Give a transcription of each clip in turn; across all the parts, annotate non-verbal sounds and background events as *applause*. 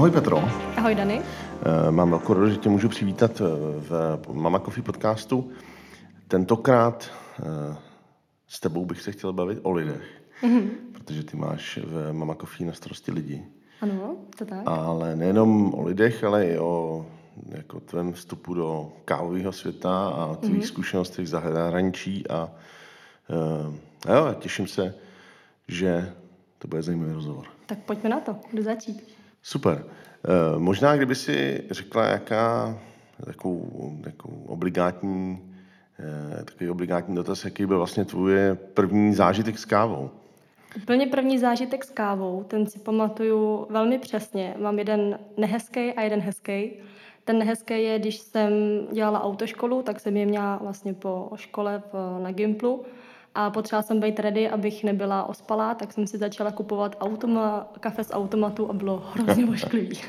Ahoj Petro. Ahoj Dany. Eh, mám velkou radost, že tě můžu přivítat eh, v Mama Coffee podcastu. Tentokrát eh, s tebou bych se chtěl bavit o lidech, mm-hmm. protože ty máš v Mama Coffee na starosti lidi. Ano, to tak. Ale nejenom o lidech, ale i o jako tvém vstupu do kávového světa a tvých mm-hmm. zkušenostech za zahraničí a, a jo, těším se, že to bude zajímavý rozhovor. Tak pojďme na to, jdu začít. Super. E, možná, kdyby si řekla, jaká takovou, takovou obligátní, e, takový obligátní dotaz, jaký byl vlastně tvůj první zážitek s kávou? Úplně první zážitek s kávou, ten si pamatuju velmi přesně. Mám jeden nehezký a jeden hezký. Ten nehezký je, když jsem dělala autoškolu, tak jsem je měla vlastně po škole na Gimplu a potřebovala jsem být ready, abych nebyla ospalá, tak jsem si začala kupovat automa, kafe z automatu a bylo hrozně *laughs* ošklivý.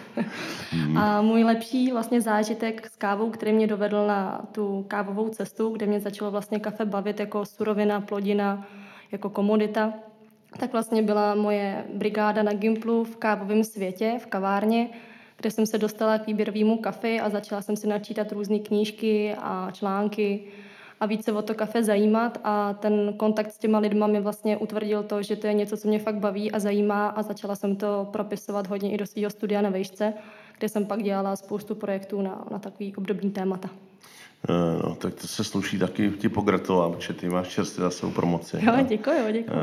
Mhm. a můj lepší vlastně zážitek s kávou, který mě dovedl na tu kávovou cestu, kde mě začalo vlastně kafe bavit jako surovina, plodina, jako komodita, tak vlastně byla moje brigáda na Gimplu v kávovém světě, v kavárně, kde jsem se dostala k výběrovému kafe a začala jsem si načítat různé knížky a články a více o to kafe zajímat a ten kontakt s těma lidma mi vlastně utvrdil to, že to je něco, co mě fakt baví a zajímá a začala jsem to propisovat hodně i do svého studia na vejšce, kde jsem pak dělala spoustu projektů na, na takový obdobný témata. Eh, no, tak to se sluší taky ti pogratulovat, protože ty máš čerstvě za svou promoci. Jo, děkuji, děkuji.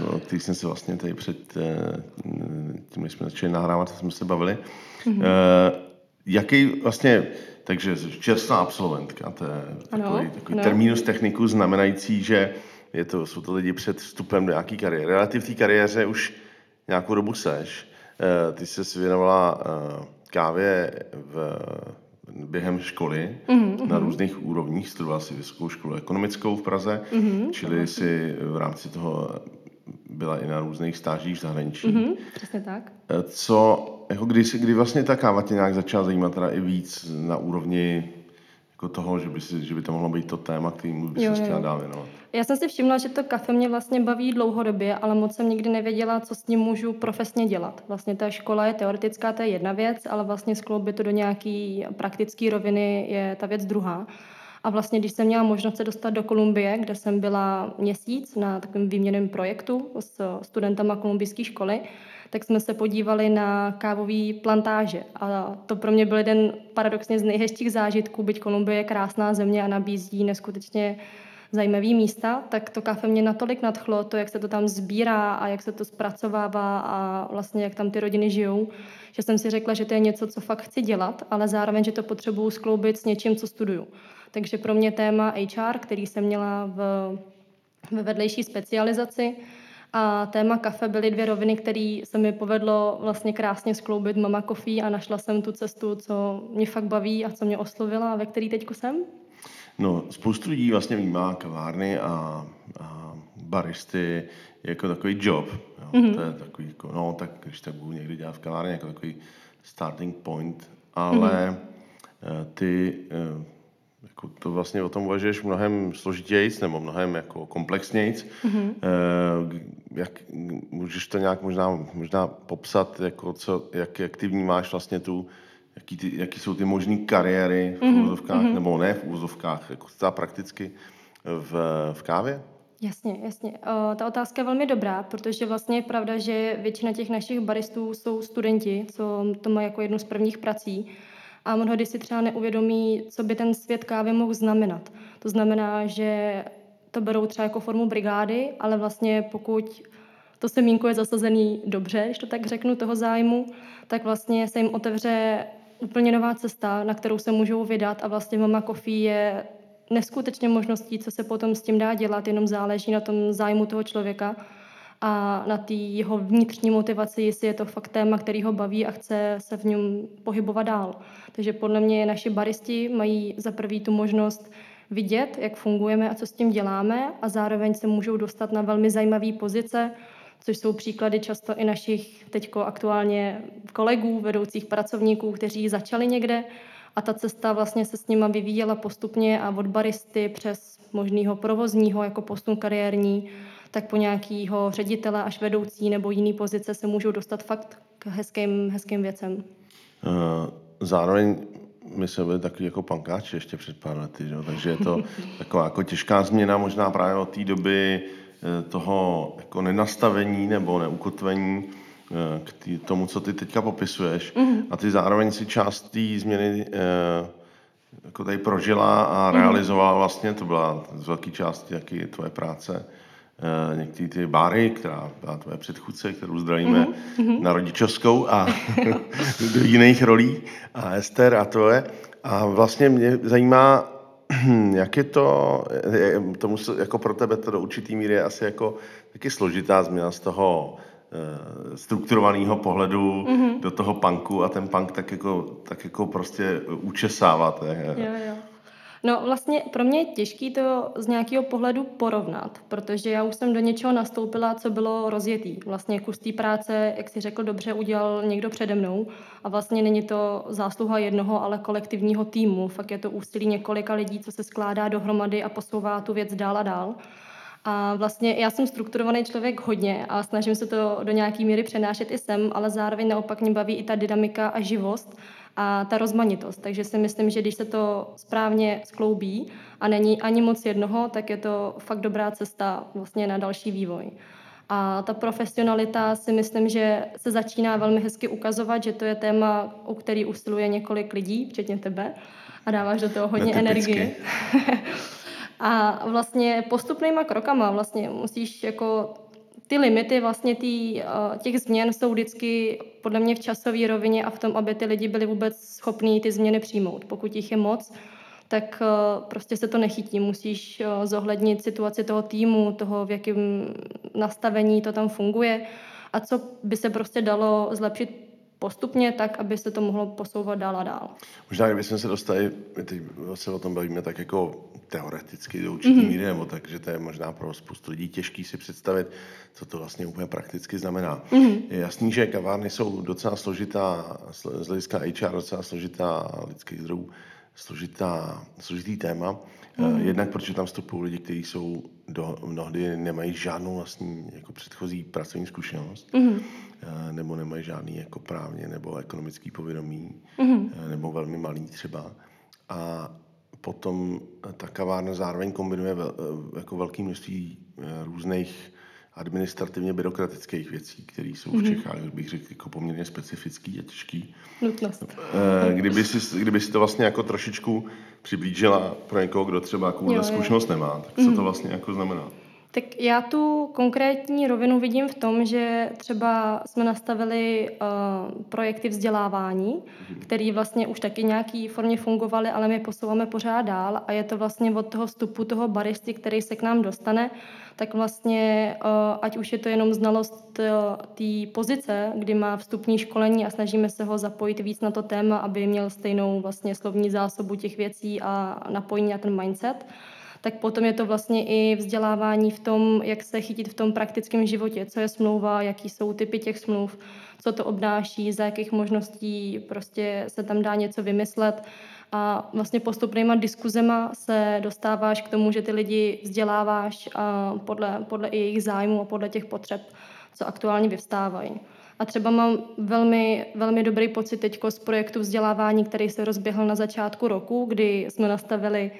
Uh, který jsem si vlastně tady před eh, tím, než jsme začali nahrávat, jsme se bavili. Mm-hmm. Jaký vlastně, takže čerstvá absolventka, to je takový, takový terminus technicus znamenající, že je to, jsou to lidi před vstupem do nějaké kariéry. Relativ v té kariéře už nějakou dobu seš. Uh, ty jsi se věnovala uh, kávě v během školy mm-hmm. na různých úrovních. Studoval si vysokou školu ekonomickou v Praze, mm-hmm. čili si v rámci toho byla i na různých stážích v zahraničí. Mm-hmm, přesně tak. Eh, co, jako kdy, kdy vlastně ta káva tě nějak začala zajímat teda i víc na úrovni jako toho, že by, si, že by to mohlo být to téma, kterým by se chtěla dál věnovat? Já jsem si všimla, že to kafe mě vlastně baví dlouhodobě, ale moc jsem nikdy nevěděla, co s ním můžu profesně dělat. Vlastně ta škola je teoretická, to je jedna věc, ale vlastně skloubit to do nějaký praktické roviny je ta věc druhá. A vlastně, když jsem měla možnost se dostat do Kolumbie, kde jsem byla měsíc na takovém výměném projektu s studentama kolumbijské školy, tak jsme se podívali na kávové plantáže. A to pro mě byl jeden paradoxně z nejhezčích zážitků, byť Kolumbie je krásná země a nabízí neskutečně zajímavý místa, tak to kafe mě natolik nadchlo, to, jak se to tam sbírá a jak se to zpracovává a vlastně jak tam ty rodiny žijou, že jsem si řekla, že to je něco, co fakt chci dělat, ale zároveň, že to potřebuju skloubit s něčím, co studuju. Takže pro mě téma HR, který jsem měla v, ve vedlejší specializaci, a téma kafe byly dvě roviny, které se mi povedlo vlastně krásně skloubit mama coffee a našla jsem tu cestu, co mě fakt baví a co mě oslovila a ve který teďko jsem. No, spoustu lidí vlastně vnímá kavárny a, a baristy jako takový job. Jo. Mm-hmm. To je takový, jako, no, tak když tak budu někdy dělat v kavárně, jako takový starting point, ale mm-hmm. ty eh, jako to vlastně o tom uvažuješ mnohem složitějíc nebo mnohem jako komplexnějíc. Mm-hmm. Jak můžeš to nějak možná, možná popsat, jako co, jak, jak ty vnímáš vlastně tu, jaký, ty, jaký jsou ty možné kariéry v mm-hmm. úvozovkách, mm-hmm. nebo ne v úvozovkách, jako prakticky v, v kávě? Jasně, jasně. Uh, ta otázka je velmi dobrá, protože vlastně je pravda, že většina těch našich baristů jsou studenti, co to má jako jednu z prvních prací a mnohdy si třeba neuvědomí, co by ten svět kávy mohl znamenat. To znamená, že to berou třeba jako formu brigády, ale vlastně pokud to semínko je zasazený dobře, když to tak řeknu, toho zájmu, tak vlastně se jim otevře úplně nová cesta, na kterou se můžou vydat a vlastně Mama Coffee je neskutečně možností, co se potom s tím dá dělat, jenom záleží na tom zájmu toho člověka a na té jeho vnitřní motivaci, jestli je to fakt téma, který ho baví a chce se v něm pohybovat dál. Takže podle mě naši baristi mají za prvý tu možnost vidět, jak fungujeme a co s tím děláme a zároveň se můžou dostat na velmi zajímavé pozice, což jsou příklady často i našich teďko aktuálně kolegů, vedoucích pracovníků, kteří začali někde a ta cesta vlastně se s nima vyvíjela postupně a od baristy přes možného provozního jako postup kariérní tak po nějakého ředitele až vedoucí nebo jiný pozice se můžou dostat fakt k hezkým, hezkým věcem. Eh, zároveň my jsme byli takový jako pankáči ještě před pár lety, že? takže je to *laughs* taková jako těžká změna možná právě od té doby eh, toho jako nenastavení nebo neukotvení eh, k tý, tomu, co ty teďka popisuješ. Mm-hmm. A ty zároveň si část té změny jako tady prožila a mhm. realizovala vlastně, to byla z velké části taky tvoje práce, některé ty báry, která byla tvoje předchůdce, kterou zdravíme mm-hmm. na rodičovskou a *laughs* do jiných rolí a Ester a tvoje. A vlastně mě zajímá, *clears throat* jak je to, to musí, jako pro tebe to do určitý míry je asi jako taky složitá změna z toho uh, strukturovaného pohledu mm-hmm. do toho punku a ten punk tak jako, tak jako prostě učesávat. Jo, jo. No vlastně pro mě je těžké to z nějakého pohledu porovnat, protože já už jsem do něčeho nastoupila, co bylo rozjetý. Vlastně kus té práce, jak si řekl, dobře udělal někdo přede mnou a vlastně není to zásluha jednoho, ale kolektivního týmu. Fakt je to úsilí několika lidí, co se skládá dohromady a posouvá tu věc dál a dál. A vlastně já jsem strukturovaný člověk hodně a snažím se to do nějaké míry přenášet i sem, ale zároveň naopak mě baví i ta dynamika a živost a ta rozmanitost. Takže si myslím, že když se to správně skloubí a není ani moc jednoho, tak je to fakt dobrá cesta vlastně na další vývoj. A ta profesionalita si myslím, že se začíná velmi hezky ukazovat, že to je téma, o který usiluje několik lidí, včetně tebe, a dáváš do toho hodně energie. *laughs* a vlastně postupnýma krokama vlastně musíš jako ty limity vlastně tý, eh, těch změn jsou vždycky podle mě v časové rovině a v tom, aby ty lidi byli vůbec schopní ty změny přijmout. Pokud jich je moc, tak eh, prostě se to nechytí. Musíš eh, zohlednit situaci toho týmu, toho, v jakém nastavení to tam funguje a co by se prostě dalo zlepšit postupně tak, aby se to mohlo posouvat dál a dál. Možná, kdybychom se dostali, my teď se o tom bavíme tak jako teoreticky do určitý mm-hmm. míry, nebo tak, že to je možná pro spoustu lidí těžký si představit, co to vlastně úplně prakticky znamená. Mm-hmm. Je jasný, že kavárny jsou docela složitá, z hlediska HR docela složitá lidských zdrojů, složitá, složitý téma. Mm. Jednak protože tam vstupují lidi, kteří jsou do, mnohdy nemají žádnou vlastní jako předchozí pracovní zkušenost, mm. nebo nemají žádný jako právně nebo ekonomický povědomí, mm. nebo velmi malý třeba. A potom ta kavárna zároveň kombinuje vel, jako velké množství různých administrativně byrokratických věcí, které jsou v mhm. Čechách, bych řekl, jako poměrně specifický a těžký. Nutnost. Kdyby si, kdyby si to vlastně jako trošičku přiblížila pro někoho, kdo třeba jako zkušenost nemá, tak co to mhm. vlastně jako znamená? Tak já tu konkrétní rovinu vidím v tom, že třeba jsme nastavili uh, projekty vzdělávání, mm. které vlastně už taky nějaký formě fungovaly, ale my posouváme pořád dál a je to vlastně od toho vstupu toho baristy, který se k nám dostane, tak vlastně, uh, ať už je to jenom znalost uh, té pozice, kdy má vstupní školení a snažíme se ho zapojit víc na to téma, aby měl stejnou vlastně slovní zásobu těch věcí a napojení na ten mindset, tak potom je to vlastně i vzdělávání v tom, jak se chytit v tom praktickém životě, co je smlouva, jaký jsou typy těch smluv, co to obnáší, za jakých možností prostě se tam dá něco vymyslet. A vlastně postupnýma diskuzema se dostáváš k tomu, že ty lidi vzděláváš podle, podle jejich zájmu a podle těch potřeb, co aktuálně vyvstávají. A třeba mám velmi, velmi dobrý pocit teď z projektu vzdělávání, který se rozběhl na začátku roku, kdy jsme nastavili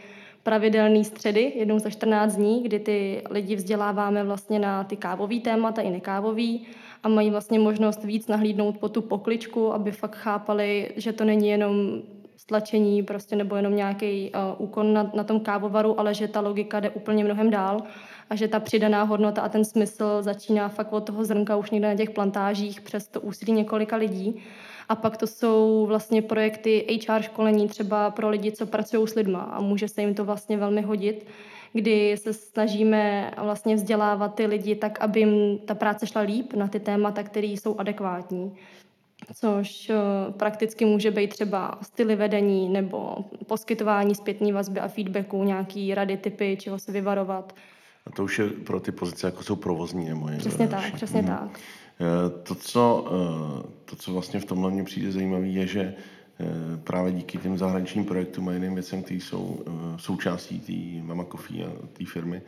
pravidelné středy, jednou za 14 dní, kdy ty lidi vzděláváme vlastně na ty kávové témata i nekávový a mají vlastně možnost víc nahlídnout po tu pokličku, aby fakt chápali, že to není jenom stlačení prostě nebo jenom nějaký uh, úkon na, na tom kávovaru, ale že ta logika jde úplně mnohem dál a že ta přidaná hodnota a ten smysl začíná fakt od toho zrnka už někde na těch plantážích přes to úsilí několika lidí. A pak to jsou vlastně projekty HR školení třeba pro lidi, co pracují s lidma a může se jim to vlastně velmi hodit, kdy se snažíme vlastně vzdělávat ty lidi tak, aby jim ta práce šla líp na ty témata, které jsou adekvátní což eh, prakticky může být třeba styly vedení nebo poskytování zpětní vazby a feedbacku, nějaký rady, typy, čeho se vyvarovat. A to už je pro ty pozice, jako jsou provozní nebo Přesně tak, přesně hmm. tak. Eh, to co, eh, to, co vlastně v tomhle mě přijde zajímavé, je, že právě díky těm zahraničním projektům a jiným věcem, které jsou součástí té Mama Coffee a té firmy,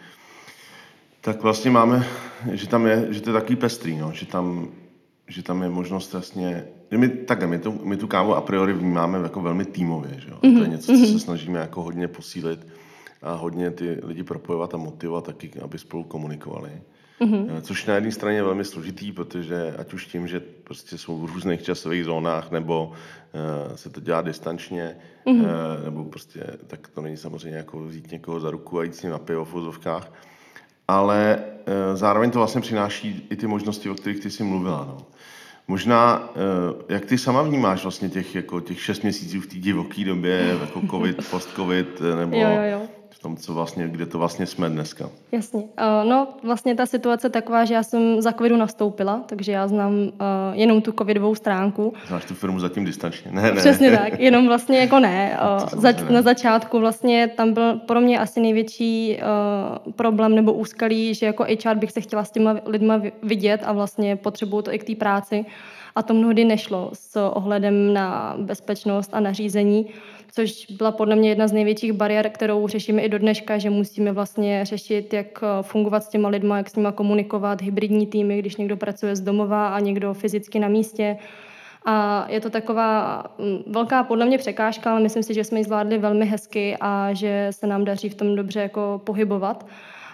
Tak vlastně máme, že tam je, že to je takový pestrý, no, že tam, že tam je možnost vlastně, že my, takhle, my, tu, my tu kávu a priori vnímáme jako velmi týmově, že jo? Mm-hmm. to je něco, co se snažíme jako hodně posílit a hodně ty lidi propojovat a motivovat taky, aby spolu komunikovali. Mm-hmm. Což na jedné straně je velmi složitý, protože ať už tím, že prostě jsou v různých časových zónách, nebo uh, se to dělá distančně, mm-hmm. uh, nebo prostě tak to není samozřejmě jako vzít někoho za ruku a jít s ním na pivo v úzovkách, ale uh, zároveň to vlastně přináší i ty možnosti, o kterých ty jsi mluvila. No. Možná, uh, jak ty sama vnímáš vlastně těch, jako těch šest měsíců v té divoké době, jako covid, *laughs* post-covid, nebo jo, jo, jo v tom, co vlastně, kde to vlastně jsme dneska. Jasně. Uh, no, vlastně ta situace taková, že já jsem za covidu nastoupila, takže já znám uh, jenom tu covidovou stránku. Znáš tu firmu zatím distančně? Ne, ne. Přesně tak, *laughs* jenom vlastně jako ne. Uh, za, na začátku vlastně tam byl pro mě asi největší problém nebo úskalí, že jako HR bych se chtěla s těma lidma vidět a vlastně potřebuju to i k té práci. A to mnohdy nešlo s ohledem na bezpečnost a nařízení což byla podle mě jedna z největších bariér, kterou řešíme i do dneška, že musíme vlastně řešit, jak eh, fungovat s těma lidma, jak s nima komunikovat, hybridní týmy, když někdo pracuje z domova a někdo fyzicky na místě. A je to taková mm, velká podle mě překážka, ale myslím si, že jsme ji zvládli velmi hezky a že se nám daří v tom dobře jako pohybovat.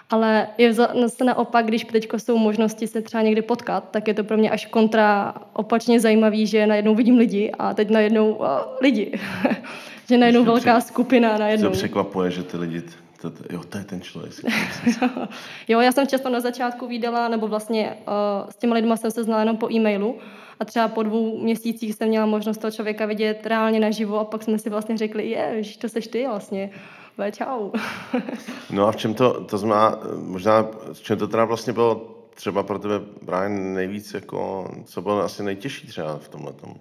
Ale je zase naopak, když teď jsou možnosti se třeba někdy potkat, tak je to pro mě až kontra opačně zajímavý, že najednou vidím lidi a teď najednou uh, lidi. *laughs* že najednou velká přek... skupina najednou. To překvapuje, že ty lidi, to, to, jo, to je ten člověk. *laughs* jo, já jsem často na začátku viděla, nebo vlastně uh, s těmi lidmi jsem se znala jenom po e-mailu a třeba po dvou měsících jsem měla možnost toho člověka vidět reálně naživo a pak jsme si vlastně řekli, je, to seš ty vlastně. Ve, čau. no a v čem to, to znamená, možná, v čem to teda vlastně bylo třeba pro tebe, Brian, nejvíc, jako, co bylo asi nejtěžší třeba v tomhle tomu?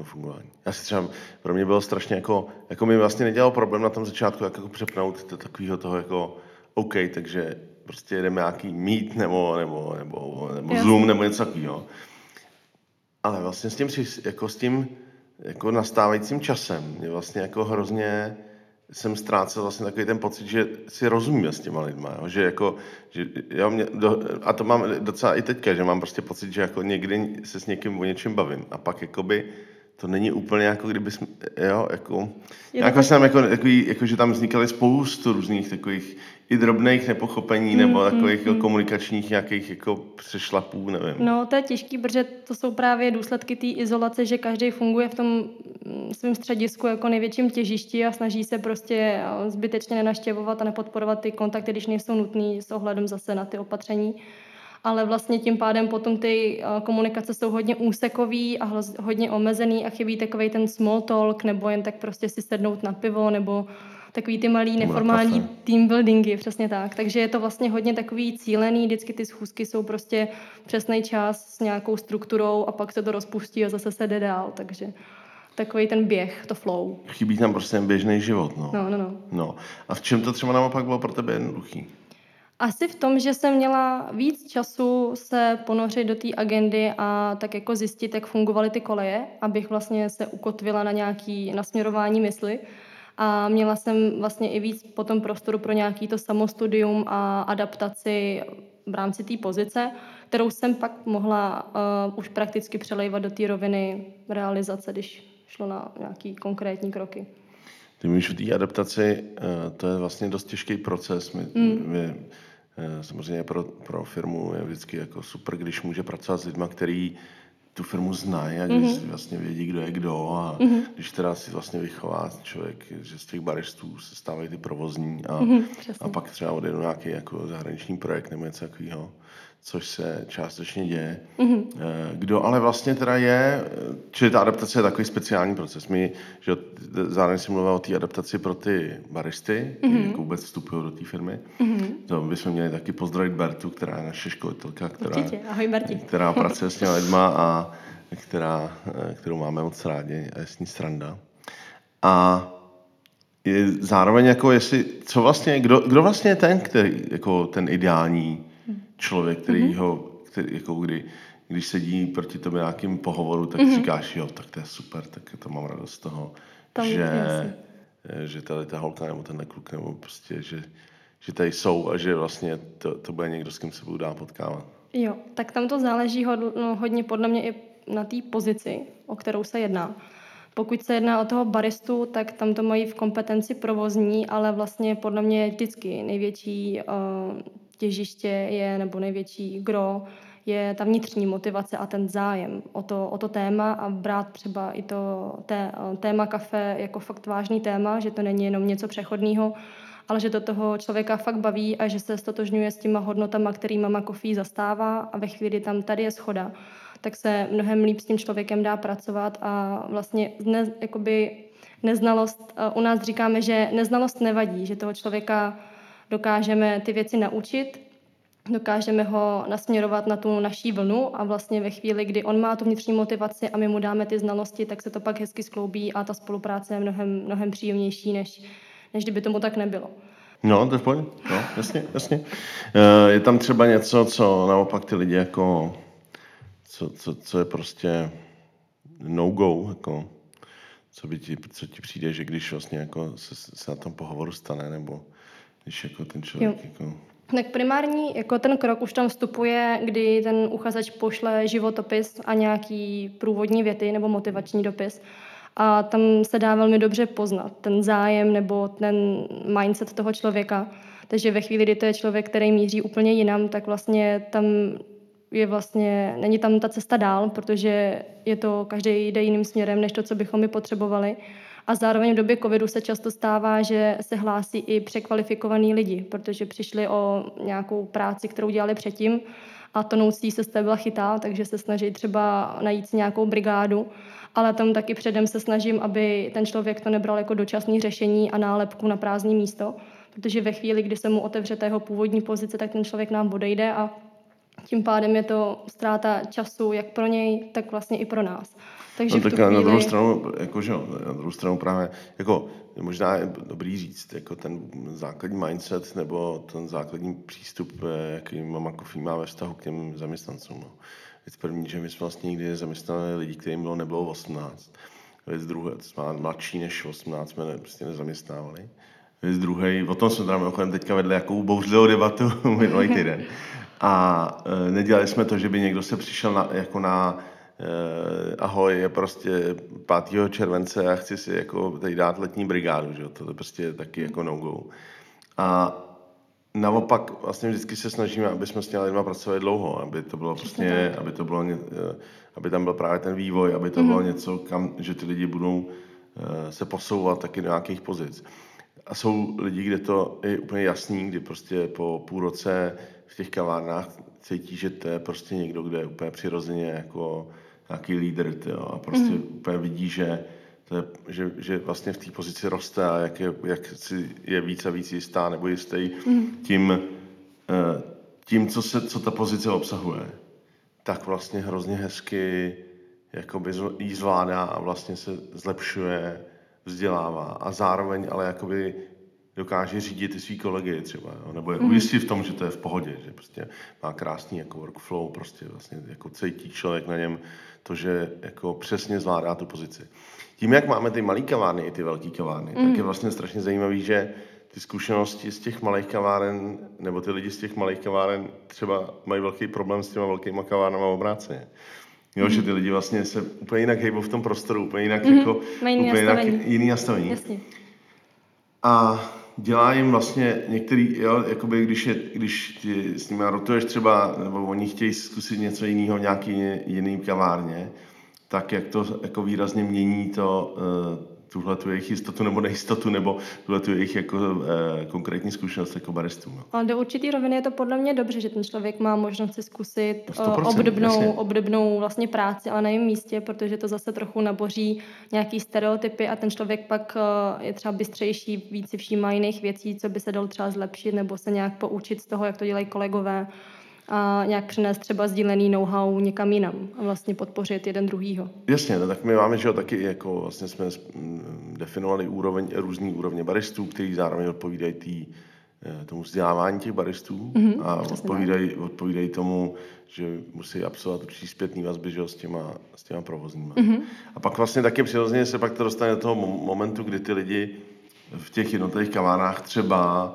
V tom fungování. Já si třeba, pro mě bylo strašně jako, jako mi vlastně nedělalo problém na tom začátku jako přepnout to takového toho jako OK, takže prostě jedeme nějaký Meet nebo, nebo, nebo, nebo Zoom nebo něco takového. Ale vlastně s tím, jako s tím jako nastávajícím časem mě vlastně jako hrozně jsem ztrácel vlastně takový ten pocit, že si rozumíme s těma lidma, jo? že jako, že já mě, do, a to mám docela i teďka, že mám prostě pocit, že jako někdy se s někým o něčem bavím a pak jakoby to není úplně jako kdyby jsme, jo, jako, jako jsem jako, takový, jako, že tam vznikaly spoustu různých takových i drobných nepochopení mm, nebo mm, takových mm, komunikačních nějakých jako přešlapů, nevím. No, to je těžký, protože to jsou právě důsledky té izolace, že každý funguje v tom mm, svém středisku jako největším těžišti a snaží se prostě zbytečně nenaštěvovat a nepodporovat ty kontakty, když nejsou nutný s ohledem zase na ty opatření ale vlastně tím pádem potom ty eh, komunikace jsou hodně úsekový a hodně omezený a chybí takový ten small talk nebo jen tak prostě si sednout na pivo nebo takový ty malý neformální team buildingy, přesně tak. Takže je to vlastně hodně takový cílený, vždycky ty schůzky jsou prostě přesný čas s nějakou strukturou a pak se to rozpustí a zase se jde dál, takže takový ten běh, to flow. Chybí tam prostě běžný život, no. No, no, no. no. A v čem to třeba naopak bylo pro tebe jednoduchý? Asi v tom, že jsem měla víc času se ponořit do té agendy a tak jako zjistit, jak fungovaly ty koleje, abych vlastně se ukotvila na nějaký nasměrování mysli. A měla jsem vlastně i víc potom prostoru pro nějaký to samostudium a adaptaci v rámci té pozice, kterou jsem pak mohla uh, už prakticky přelejvat do té roviny realizace, když šlo na nějaký konkrétní kroky. Ty mluvíš o té adaptaci, uh, to je vlastně dost těžký proces. My, mm. my samozřejmě pro, pro firmu je vždycky jako super, když může pracovat s lidmi, který tu firmu znají a když mm-hmm. vlastně vědí, kdo je kdo a mm-hmm. když teda si vlastně vychová člověk, že z těch baristů se stávají ty provozní a, mm-hmm, a pak třeba odjedu nějaký jako zahraniční projekt nebo něco takového, což se částečně děje. Mm-hmm. Kdo ale vlastně teda je, čili ta adaptace je takový speciální proces. My, že zároveň si mluvil o té adaptaci pro ty baristy, mm-hmm. jako vůbec vstupují do té firmy. Mm-hmm. To bychom měli taky pozdravit Bertu, která je naše školitelka, která, Ahoj, Berti. která *laughs* pracuje s těmi lidma a která, kterou máme moc rádi a je s ní sranda. A je zároveň jako jestli, co vlastně, kdo, kdo vlastně je ten, který, jako ten ideální člověk, který mm-hmm. ho, který, jako kdy, když sedí proti tobě nějakým pohovoru, tak mm-hmm. říkáš, jo, tak to je super, tak to mám radost z toho, Tam že, že tady ta holka nebo ten kluk, nebo prostě, že, že tady jsou a že vlastně to, to bude někdo, s kým se budu dá potkávat. Jo, tak tam to záleží hod, no, hodně podle mě i na té pozici, o kterou se jedná. Pokud se jedná o toho baristu, tak tam to mají v kompetenci provozní, ale vlastně podle mě vždycky největší uh, těžiště je, nebo největší gro, je ta vnitřní motivace a ten zájem o to, o to téma a brát třeba i to té, téma kafe jako fakt vážný téma, že to není jenom něco přechodného, ale že to toho člověka fakt baví a že se stotožňuje s těma hodnotama, který mama kofí zastává a ve chvíli, tam tady je schoda, tak se mnohem líp s tím člověkem dá pracovat a vlastně ne, jakoby neznalost, u nás říkáme, že neznalost nevadí, že toho člověka dokážeme ty věci naučit, dokážeme ho nasměrovat na tu naší vlnu a vlastně ve chvíli, kdy on má tu vnitřní motivaci a my mu dáme ty znalosti, tak se to pak hezky skloubí a ta spolupráce je mnohem, mnohem příjemnější, než, než kdyby tomu tak nebylo. No, to je v No, jasně, jasně. Eh, je tam třeba něco, co naopak ty lidi jako, co, co, co je prostě no-go, jako, co, by ti, co ti přijde, že když vlastně jako se, se na tom pohovoru stane, nebo když jako ten člověk jo. jako tak primární jako ten krok už tam vstupuje, kdy ten uchazeč pošle životopis a nějaký průvodní věty nebo motivační dopis. A tam se dá velmi dobře poznat ten zájem nebo ten mindset toho člověka. Takže ve chvíli, kdy to je člověk, který míří úplně jinam, tak vlastně tam je vlastně, není tam ta cesta dál, protože je to, každý jde jiným směrem, než to, co bychom my potřebovali. A zároveň v době covidu se často stává, že se hlásí i překvalifikovaní lidi, protože přišli o nějakou práci, kterou dělali předtím a tonoucí se z té byla chytá, takže se snaží třeba najít si nějakou brigádu, ale tam taky předem se snažím, aby ten člověk to nebral jako dočasné řešení a nálepku na prázdné místo, protože ve chvíli, kdy se mu otevře jeho původní pozice, tak ten člověk nám odejde a tím pádem je to ztráta času jak pro něj, tak vlastně i pro nás. Takže no, tak chvíli... na druhou stranu, jako, že, na druhou stranu právě, jako, možná je dobrý říct, jako ten základní mindset nebo ten základní přístup, eh, jaký Mama Coffee má ve vztahu k těm zaměstnancům. No. Věc první, že my jsme vlastně nikdy zaměstnali lidi, kterým bylo nebylo 18. Věc druhé, jsme mladší než 18 jsme ne, prostě nezaměstnávali. Věc druhé, o tom jsme teda mimochodem teďka vedli jakou bouřlivou debatu *laughs* minulý týden. A e, nedělali jsme to, že by někdo se přišel na, jako na ahoj, je prostě 5. července a chci si jako tady dát letní brigádu, že? to je prostě taky jako no-go. A naopak vlastně vždycky se snažíme, aby jsme s těmi lidmi pracovali dlouho, aby to bylo prostě, aby to bylo, eh, aby tam byl právě ten vývoj, aby to mm-hmm. bylo něco, kam, že ty lidi budou eh, se posouvat taky do nějakých pozic. A jsou lidi, kde to je úplně jasný, kdy prostě po půl roce v těch kavárnách cítí, že to je prostě někdo, kde je úplně přirozeně jako nějaký lídr, tyjo, a prostě mm. úplně vidí, že, to je, že, že vlastně v té pozici roste a jak, je, jak si je víc a víc jistá nebo jistý mm. tím, eh, tím co, se, co ta pozice obsahuje, tak vlastně hrozně hezky jakoby jí zvládá a vlastně se zlepšuje, vzdělává a zároveň ale jakoby dokáže řídit i svý kolegy třeba, jo? nebo je mm. ujistit v tom, že to je v pohodě, že prostě má krásný jako workflow, prostě vlastně jako cítí člověk na něm to, že jako přesně zvládá tu pozici. Tím, jak máme ty malé kavárny i ty velké kavárny, mm. tak je mhm. vlastně strašně zajímavý, že ty zkušenosti z těch malých kaváren, nebo ty lidi z těch malých kaváren třeba mají velký problém s těma velkýma kavárnama obráceně. Jo, mm. že ty lidi vlastně se úplně jinak hejbou v tom prostoru, úplně jinak, mm. jako, Mají úplně jinak, jiný nastavení. Jasně. A dělá jim vlastně některý, jo, jakoby když, je, když ty s nimi rotuješ třeba, nebo oni chtějí zkusit něco jiného, nějaký jiný kavárně, tak jak to jako výrazně mění to, uh, tuhle tu jejich jistotu nebo nejistotu, nebo tuhle tu jejich jako, eh, konkrétní zkušenost jako baristů. No. Ale do určitý roviny je to podle mě dobře, že ten člověk má možnost si zkusit no obdobnou, obdobnou vlastně práci, ale na jejím místě, protože to zase trochu naboří nějaký stereotypy a ten člověk pak eh, je třeba bystřejší, víc si všímá jiných věcí, co by se dalo třeba zlepšit nebo se nějak poučit z toho, jak to dělají kolegové a nějak přenést třeba sdílený know-how někam jinam a vlastně podpořit jeden druhýho. Jasně, no, tak my máme, že jo, taky jako vlastně jsme definovali úroveň, různý úrovně baristů, který zároveň odpovídají tý, eh, tomu vzdělávání těch baristů mm-hmm, a odpovídají, odpovídají tomu, že musí absolvovat určitý zpětný vazby že jo, s, těma, s těma provozníma. Mm-hmm. A pak vlastně taky přirozeně se pak to dostane do toho momentu, kdy ty lidi v těch jednotlivých kavárnách třeba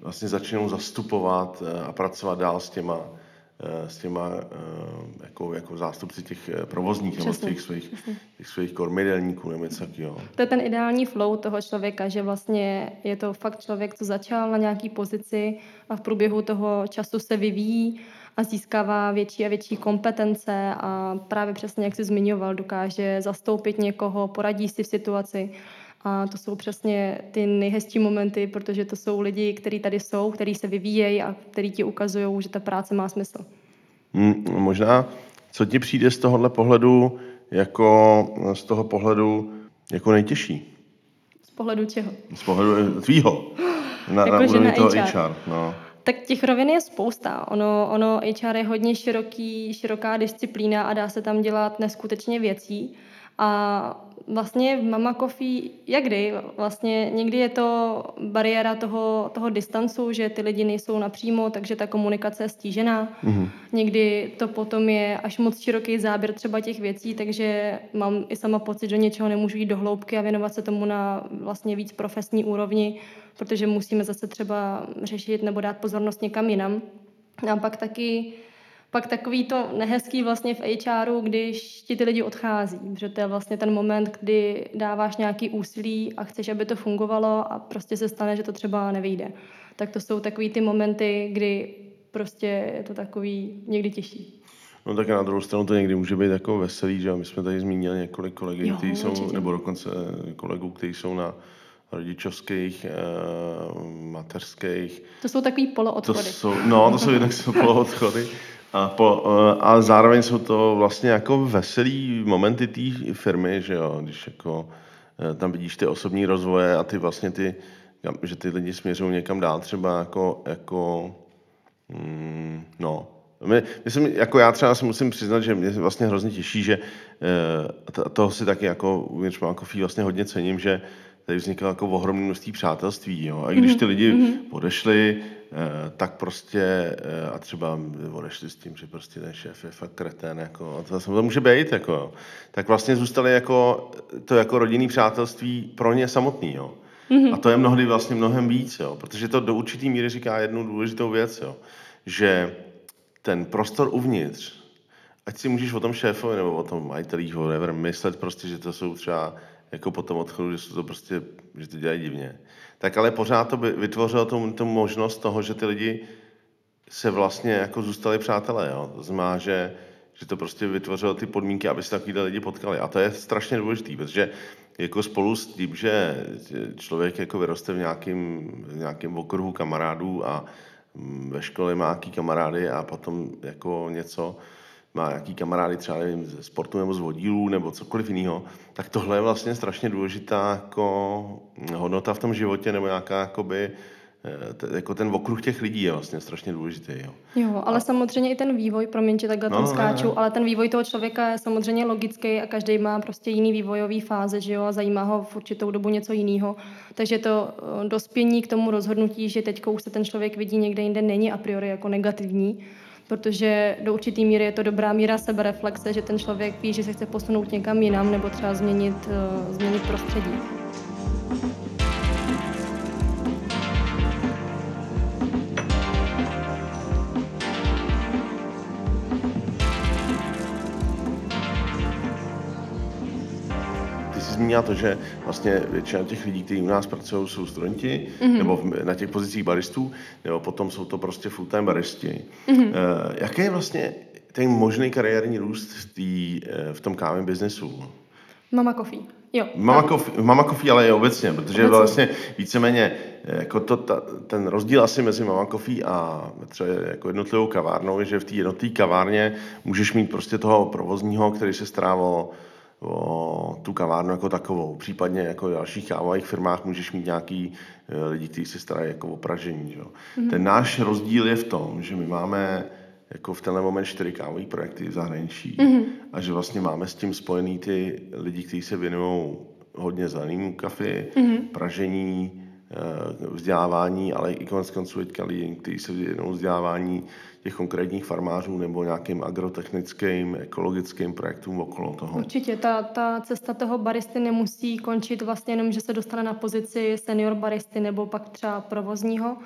vlastně začnou zastupovat eh, a pracovat dál s těma, eh, s těma jako, jako zástupci těch provozních nebo těch svých, těch svých kormidelníků nebo něco takového. To je ten ideální flow toho člověka, že vlastně je to fakt člověk, co začal na nějaký pozici a v průběhu toho času se vyvíjí a získává větší a větší kompetence a právě přesně, jak jsi zmiňoval, dokáže zastoupit někoho, poradí si v situaci. A to jsou přesně ty nejhezčí momenty, protože to jsou lidi, kteří tady jsou, kteří se vyvíjejí a kteří ti ukazují, že ta práce má smysl. Hmm, možná, co ti přijde z tohohle pohledu, jako z toho pohledu jako nejtěžší? Z pohledu čeho? Z pohledu tvýho. Na, jako, na úrovni toho HR. HR no. Tak těch rovin je spousta. Ono, ono HR je hodně široký, široká disciplína a dá se tam dělat neskutečně věcí. A vlastně v Mama Coffee, jak kdy, vlastně někdy je to bariéra toho, toho distancu, že ty lidi nejsou napřímo, takže ta komunikace je stížená. Mm-hmm. Někdy to potom je až moc široký záběr třeba těch věcí, takže mám i sama pocit, že něčeho nemůžu jít do hloubky a věnovat se tomu na vlastně víc profesní úrovni, protože musíme zase třeba řešit nebo dát pozornost někam jinam. A pak taky pak takový to nehezký vlastně v HRu, když ti ty lidi odchází, že to je vlastně ten moment, kdy dáváš nějaký úsilí a chceš, aby to fungovalo a prostě se stane, že to třeba nevyjde. Tak to jsou takový ty momenty, kdy prostě je to takový někdy těžší. No tak na druhou stranu to někdy může být jako veselý, že my jsme tady zmínili několik kolegů, kteří jsou, určitě. nebo dokonce kolegů, kteří jsou na rodičovských, eh, mateřských. To jsou takový poloodchody. To jsou, no, to jsou jednak jsou poloodchody. *laughs* A, po, eh, a zároveň jsou to vlastně jako veselý momenty té firmy, že jo, když jako eh, tam vidíš ty osobní rozvoje a ty vlastně ty, že ty lidi směřují někam dál třeba jako, jako mm, no, my, myslím, jako já třeba si musím přiznat, že mě vlastně hrozně těší, že uh, toho si taky jako uvnitř Malkofí vlastně hodně cením, že tady vzniklo jako ohromné množství přátelství. Jo? A když mhm, ty lidi mm-hmm. odešli, tak prostě, eh, a třeba odešli s tím, že prostě ten šéf je fakt kretén, jako, to, to může být, jako, tak vlastně zůstali jako, to jako rodinný přátelství pro ně samotný. Jo? Mm-hmm. A to je mnohdy vlastně mnohem víc, jo? protože to do určitý míry říká jednu důležitou věc, jo? že ten prostor uvnitř, ať si můžeš o tom šéfovi nebo o tom majitelí, whatever, myslet prostě, že to jsou třeba jako po tom odchodu, že jsou to prostě, že to dělají divně. Tak ale pořád to by vytvořilo tu, tu možnost toho, že ty lidi se vlastně jako zůstali přátelé, jo. To znamená, že, že to prostě vytvořilo ty podmínky, aby se takovýhle lidi potkali. A to je strašně důležité, protože jako spolu s tím, že člověk jako vyroste v nějakém, v nějakém okruhu kamarádů a mm, ve škole má nějaký kamarády a potom jako něco, má nějaký kamarády třeba nevím, ze sportu nebo z vodílů nebo cokoliv jiného, tak tohle je vlastně strašně důležitá jako hodnota v tom životě nebo nějaká jakoby, eh, jako ten okruh těch lidí je vlastně strašně důležitý. Jo, jo ale a... samozřejmě i ten vývoj, promiň, že takhle no, tom skáču, ne, ne. ale ten vývoj toho člověka je samozřejmě logický a každý má prostě jiný vývojový fáze, že jo, a zajímá ho v určitou dobu něco jiného. Takže to eh, dospění k tomu rozhodnutí, že teď už se ten člověk vidí někde jinde, není a priori jako negativní, protože do určité míry je to dobrá míra sebereflexe, že ten člověk ví, že se chce posunout někam jinam nebo třeba změnit, uh, změnit prostředí. Zmínila to, že vlastně většina těch lidí, kteří u nás pracují, jsou studenti, mm-hmm. nebo na těch pozicích baristů, nebo potom jsou to prostě full-time baristi. Mm-hmm. Uh, jaký je vlastně ten možný kariérní růst v, tý, eh, v tom kávém biznesu? Mama Coffee. Jo. Mama coffee, mama coffee, ale i obecně, protože obecně. vlastně víceméně eh, jako to, ta, ten rozdíl asi mezi Mama Coffee a třeba jako jednotlivou kavárnou je, že v té jednotlivé kavárně můžeš mít prostě toho provozního, který se strávil o tu kavárnu jako takovou. Případně jako v dalších kávových firmách můžeš mít nějaký e, lidi, kteří se starají jako o pražení. Že? Mm-hmm. Ten náš rozdíl je v tom, že my máme jako v tenhle moment čtyři kávové projekty v zahraničí mm-hmm. a že vlastně máme s tím spojený ty lidi, kteří se věnují hodně zelenému kafi, mm-hmm. pražení, e, vzdělávání, ale i konec konců teďka lidi, kteří se věnují vzdělávání těch konkrétních farmářů nebo nějakým agrotechnickým, ekologickým projektům okolo toho. Určitě, ta, ta cesta toho baristy nemusí končit vlastně jenom, že se dostane na pozici senior baristy nebo pak třeba provozního,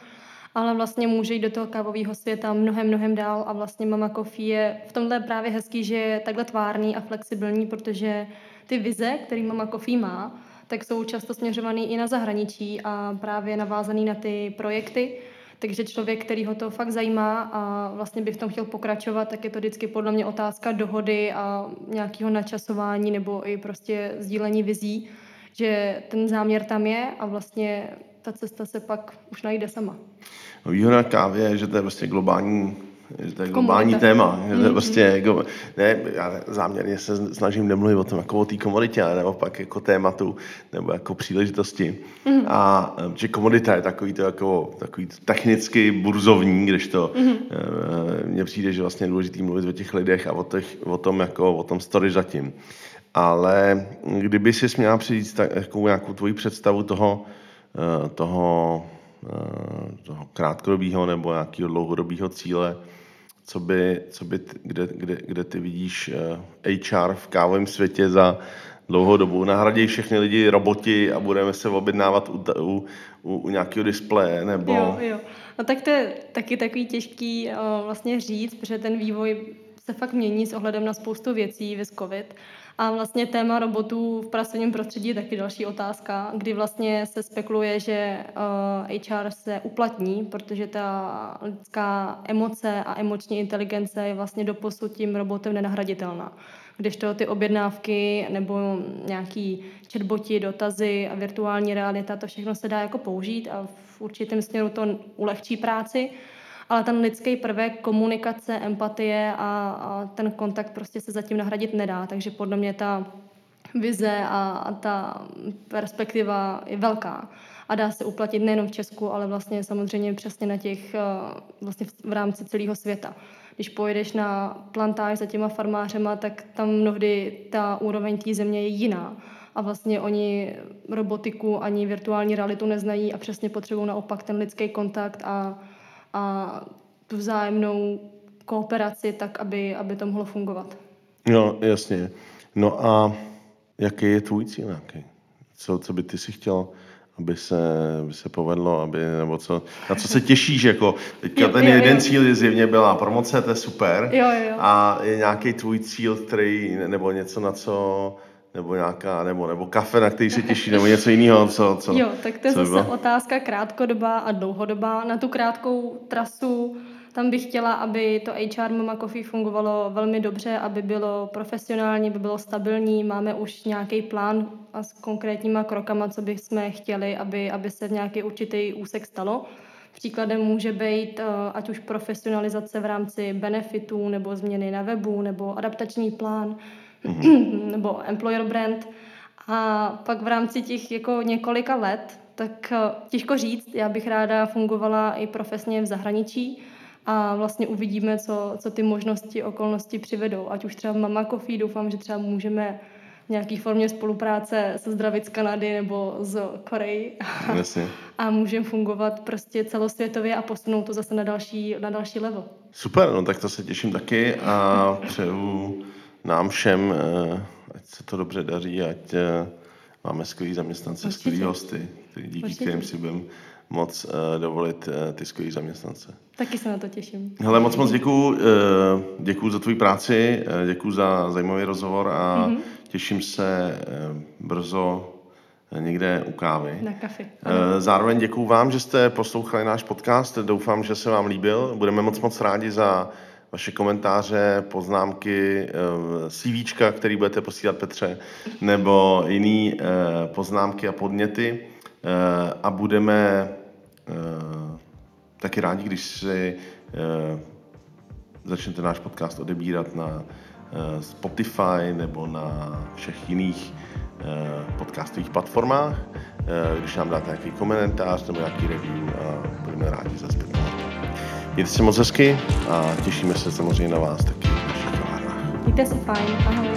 ale vlastně může jít do toho kávového světa mnohem, mnohem dál a vlastně Mama Coffee je v tomhle právě hezký, že je takhle tvárný a flexibilní, protože ty vize, který Mama Coffee má, tak jsou často směřovaný i na zahraničí a právě navázaný na ty projekty. Takže člověk, který ho to fakt zajímá a vlastně by v tom chtěl pokračovat, tak je to vždycky podle mě otázka dohody a nějakého načasování nebo i prostě sdílení vizí, že ten záměr tam je a vlastně ta cesta se pak už najde sama. Výhoda kávy je, že to je prostě globální že to je globální Komodita. téma. Že to je mm-hmm. prostě, jako, ne, já záměrně se snažím nemluvit o tom jako o té komoditě, ale naopak jako tématu nebo jako příležitosti. Mm-hmm. A že komodita je takový to jako takový technicky burzovní, když to mm-hmm. mně přijde, že vlastně je důležitý mluvit o těch lidech a o, těch, o tom jako o tom story zatím. Ale kdyby si směla přijít tak, jako nějakou tvoji představu toho, eh, toho, eh, toho krátkodobého nebo nějakého dlouhodobého cíle, co by, co by, kde, kde, kde ty vidíš HR eh, v kávovém světě za dlouhou dobu. Nahradí všechny lidi roboti a budeme se objednávat u, u, u, u nějakého displeje, nebo... Jo, jo. No tak to je taky takový těžký uh, vlastně říct, protože ten vývoj se fakt mění s ohledem na spoustu věcí vys COVID. A vlastně téma robotů v pracovním prostředí je taky další otázka, kdy vlastně se spekuluje, že uh, eh, HR se uplatní, protože ta lidská emoce a emoční inteligence je vlastně doposud tím robotem nenahraditelná. Když to ty objednávky nebo nějaký chatboti, dotazy a virtuální realita, to všechno se dá jako použít a v určitém směru to ulehčí práci, ale ten lidský prvek, komunikace, empatie a, a ten kontakt prostě se zatím nahradit nedá, takže podle mě ta vize a, a ta perspektiva je velká a dá se uplatit nejenom v Česku, ale vlastně samozřejmě přesně na těch, eh, vlastně v rámci celého světa. Když pojedeš na plantáž za těma farmářema, tak tam mnohdy ta úroveň té země je jiná. A vlastně oni robotiku ani virtuální realitu neznají a přesně potřebují naopak ten lidský kontakt a, a tu vzájemnou kooperaci tak, aby, aby to mohlo fungovat. No, jasně. No a jaký je tvůj cíl nějaký? Co, co by ty si chtěl, aby se, aby se povedlo, aby, nebo co, na co se těšíš, jako teďka jo, ten jo, jeden jo. cíl zjevně byla promoce, to je super, jo, jo. a je nějaký tvůj cíl, který, nebo něco, na co nebo nějaká, nebo, nebo kafe, na který se těší, nebo něco jiného, co, co Jo, tak to je zase bylo? otázka krátkodobá a dlouhodobá. Na tu krátkou trasu tam bych chtěla, aby to HR Mama Coffee fungovalo velmi dobře, aby bylo profesionální, aby bylo stabilní. Máme už nějaký plán a s konkrétníma krokama, co bychom chtěli, aby, aby se v nějaký určitý úsek stalo. Příkladem může být eh, ať už profesionalizace v rámci benefitů, nebo změny na webu, nebo adaptační plán mm-hmm. *clears throat* nebo employer brand. A pak v rámci těch jako několika let, tak eh, těžko říct, já bych ráda fungovala i profesně v zahraničí a vlastně uvidíme, co, co ty možnosti, okolnosti přivedou. Ať už třeba Mama Coffee, doufám, že třeba můžeme v nějaké formě spolupráce se zdravit z Kanady nebo z Koreji. *laughs* Jasně. A můžeme fungovat prostě celosvětově a posunout to zase na další, na další level. Super, no tak to se těším taky a přeju nám všem, eh, ať se to dobře daří, ať eh, máme skvělý zaměstnance, skvělý hosty, díky Určitě. kterým si budeme moc uh, dovolit ty skvělý zaměstnance. Taky se na to těším. Hele, moc moc děkuju, děkuju za tvůj práci, děkuju za zajímavý rozhovor a mm-hmm. těším se brzo někde u kávy. Na kafe. Zároveň děkuju vám, že jste poslouchali náš podcast. Doufám, že se vám líbil. Budeme moc moc rádi za vaše komentáře, poznámky, eh, CVčka, který budete posílat Petře, nebo jiné eh, poznámky a podněty. Eh, a budeme taky rádi, když si začnete náš podcast odebírat na Spotify nebo na všech jiných podcastových platformách, když nám dáte nějaký komentář nebo nějaký review a budeme rádi za zpětnou Mějte se moc hezky a těšíme se samozřejmě na vás taky v našich kavárnách. Mějte se fajn, ahoj.